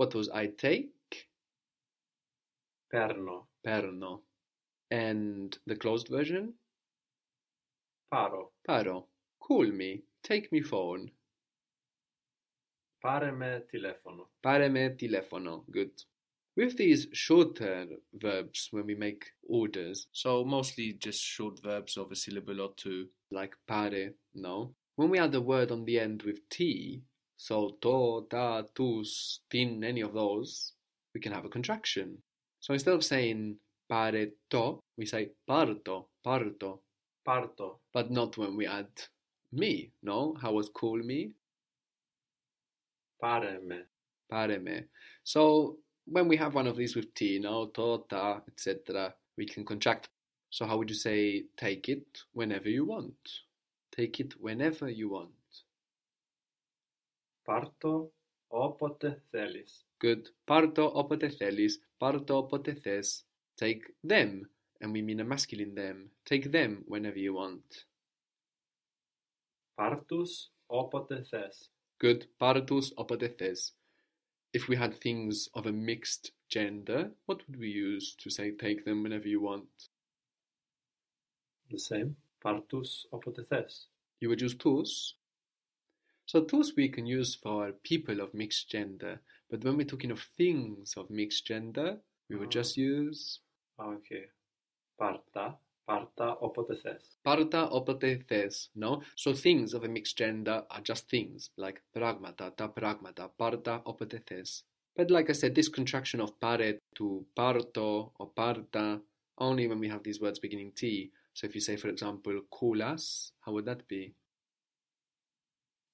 What was I take? Perno. Perno. And the closed version? Paro. Paro. Call me. Take me phone. Pare me telefono. Pare me telefono. Good. With these shorter verbs, when we make orders, so mostly just short verbs of a syllable or two, like pare, no? When we add a word on the end with T, so to, ta, tus, tin, any of those, we can have a contraction. So instead of saying pare to, we say parto, parto, Parto. but not when we add me, no? How was call me? Pareme. Pareme. So when we have one of these with T, no, to, ta, etc., we can contract. So how would you say take it whenever you want? Take it whenever you want. Parto όποτε θέλεις. Good. Parto opote thelis, parto opote thes. Take them, and we mean a masculine them. Take them whenever you want. Πάρτους όποτε θες. Good. Partus opote thes. If we had things of a mixed gender, what would we use to say take them whenever you want? The same. Πάρτους όποτε θες. You would use tous. So tools we can use for people of mixed gender, but when we're talking of things of mixed gender, we would just ah. use. Ah, okay. Parta. Parta opote thes. Parta opote thes, no? So things of a mixed gender are just things, like pragmata, ta pragmata, parta opote thes. But like I said, this contraction of pare to parto or parta only when we have these words beginning t. So if you say, for example, kulas, how would that be?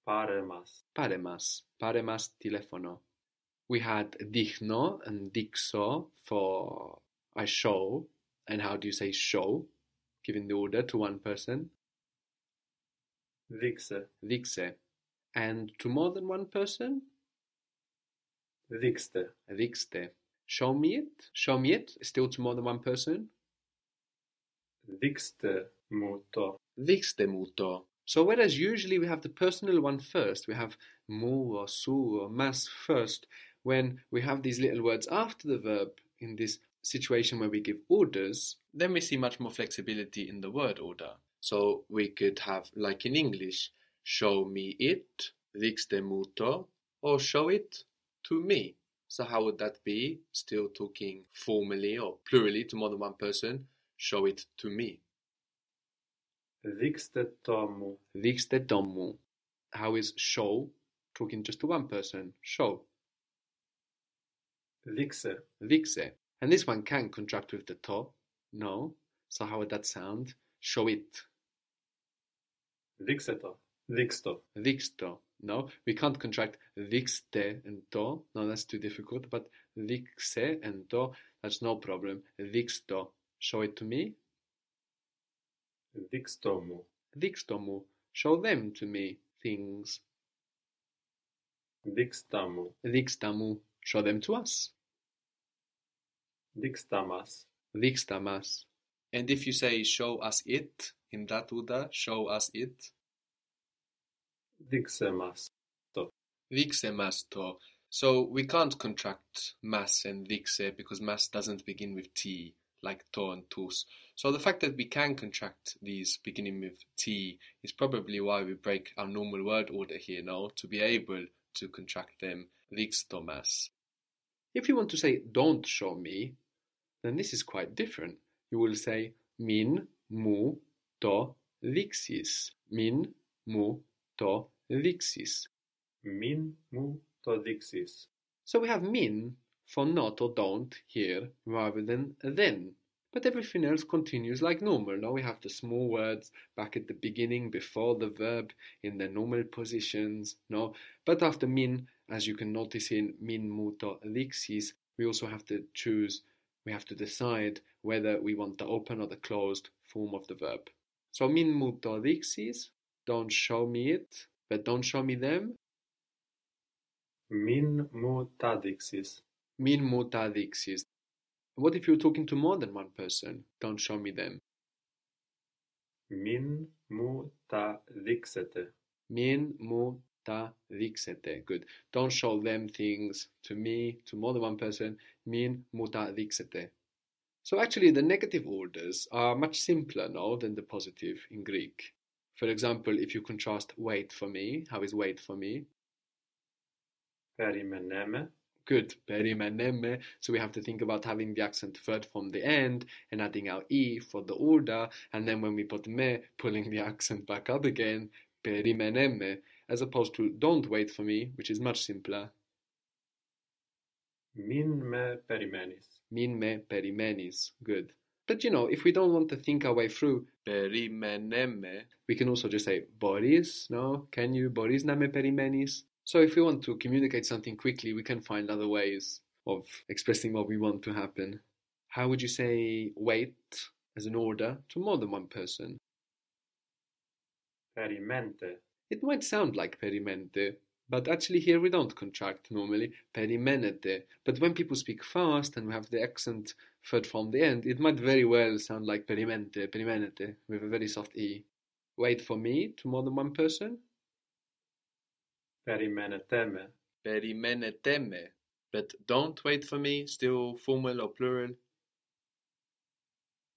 Paremas. Paremas. Paremas Telefono. We had digno and dixo for a show. And how do you say show? Giving the order to one person. Dixe. Dixe. And to more than one person? Dixte. Dixte. Show me it. Show me it. Still to more than one person? Dixte muto. Dixte muto. So whereas usually we have the personal one first, we have mu or su or mas first, when we have these little words after the verb in this situation where we give orders, then we see much more flexibility in the word order. So we could have, like in English, show me it, dixte muto, or show it to me. So how would that be? Still talking formally or plurally to more than one person, show it to me. Vykste tomu. Vykste tomu. How is show talking just to one person? Show. Vykse. Vykse. And this one can contract with the to. No. So how would that sound? Show it. Vykseto. Viksto. Viksto. No, we can't contract vikste and to. No, that's too difficult. But vikse and to, that's no problem. Viksto. Show it to me. Δείξ' το μου. Dixtomu. Show them to me. Things. Δείξ' τα μου. Dixtamu. Show them to us. Δείξ' τα μας. Dixtamas. And if you say show us it in that order, show us it. Δείξε μας. Dixe mas to. So we can't contract mas and dixe because mas doesn't begin with T like to and tus. So the fact that we can contract these beginning with t is probably why we break our normal word order here now to be able to contract them tomas. If you want to say don't show me, then this is quite different. You will say min mu to lixis. Min mu to lixis. Min mu to lixis. So we have min for not or don't here rather than then. But everything else continues like normal. Now we have the small words back at the beginning before the verb in the normal positions. No, but after min, as you can notice in min muto elixis, we also have to choose, we have to decide whether we want the open or the closed form of the verb. So min muto elixis, don't show me it, but don't show me them. Min mutadixis. Min muta dixis. What if you're talking to more than one person? Don't show me them. Min muta dixete. Min muta dixete. Good. Don't show them things to me, to more than one person. Min muta dixete. So actually, the negative orders are much simpler now than the positive in Greek. For example, if you contrast wait for me, how is wait for me? Perimeneme good perimenemme. Eh? So we have to think about having the accent third from the end and adding our e for the order, and then when we put me, pulling the accent back up again, perimenemme, eh? as opposed to don't wait for me, which is much simpler. Min me perimenis. Min me perimenis. Good. But you know, if we don't want to think our way through perimenemme, eh? we can also just say Boris, no? Can you Boris na me perimenis? So if we want to communicate something quickly, we can find other ways of expressing what we want to happen. How would you say wait as an order to more than one person? Perimente. It might sound like perimente, but actually here we don't contract normally perimenete. But when people speak fast and we have the accent third from the end, it might very well sound like perimente, perimenete, with a very soft e. Wait for me to more than one person? Περιμένετε με. Perimenete me. But don't wait for me, still formal or plural.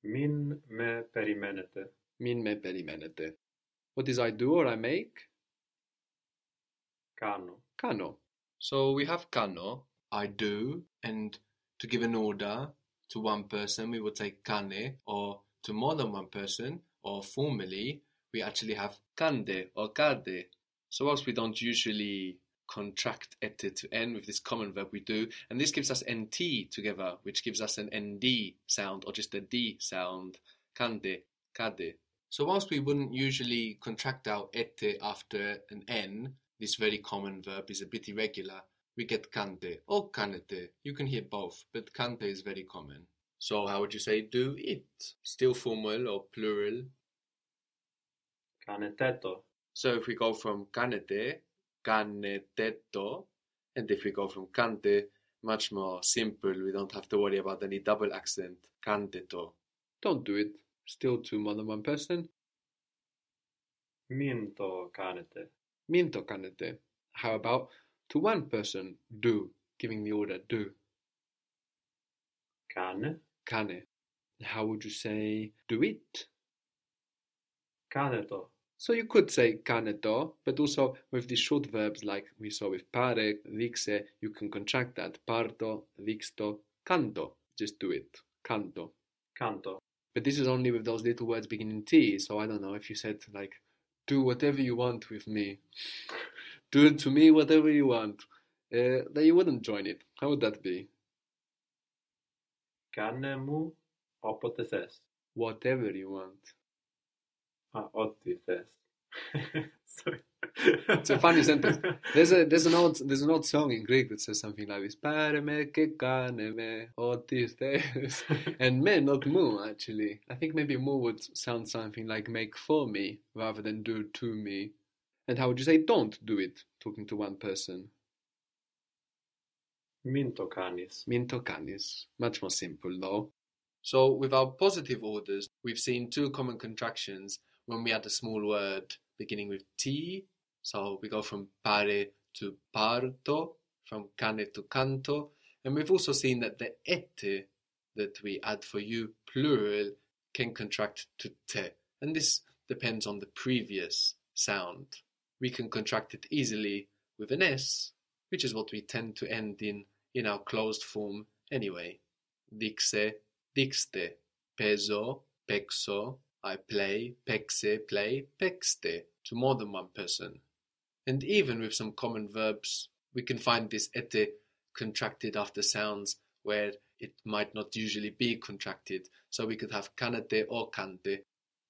Μην με περιμένετε. Min me perimenete. What is I do or I make? Κάνω. Kano. So we have kano, I do, and to give an order to one person, we would say kane, or to more than one person, or formally, we actually have kande or kade. So whilst we don't usually contract et to n with this common verb, we do, and this gives us nt together, which gives us an nd sound or just a d sound, kande, cade. So whilst we wouldn't usually contract our ette after an n, this very common verb is a bit irregular. We get cante or canete. You can hear both, but cante is very common. So how would you say do it? Still formal or plural? Caneteto. So if we go from canete, canetetto, and if we go from kante, much more simple. We don't have to worry about any double accent. Kanteto. Don't do it. Still too more than one person. Minto canete. Minto canete. How about to one person, do, giving the order do? Kane. Kane. How would you say do it? Kaneto. So you could say kaneto, but also with these short verbs like we saw with pare, dixe, you can contract that. Parto, dixto, canto. Just do it. Canto. Κάντο. But this is only with those little words beginning T, so I don't know if you said like, do whatever you want with me. do it to me whatever you want. Uh, then you wouldn't join it. How would that be? Κάνε μου όποτε θες. Whatever you want. Α, ό,τι θες. Sorry. It's a funny sentence. There's a there's an old there's an old song in Greek that says something like this. Πάρε με και κάνε με ό,τι θες. And me, not mu, actually. I think maybe mu would sound something like make for me rather than do to me. And how would you say don't do it, talking to one person? Μην το κάνεις. Min to canis. Much more simple though. So with our positive orders, we've seen two common contractions when we add a small word beginning with T. So we go from pare to parto, from cane to canto. And we've also seen that the ete that we add for you, plural, can contract to te. And this depends on the previous sound. We can contract it easily with an S, which is what we tend to end in in our closed form anyway. Dixe, dixte, peso, pexo, I play, pexe, play, pexte, to more than one person. And even with some common verbs, we can find this ete contracted after sounds where it might not usually be contracted. So we could have canete or cante,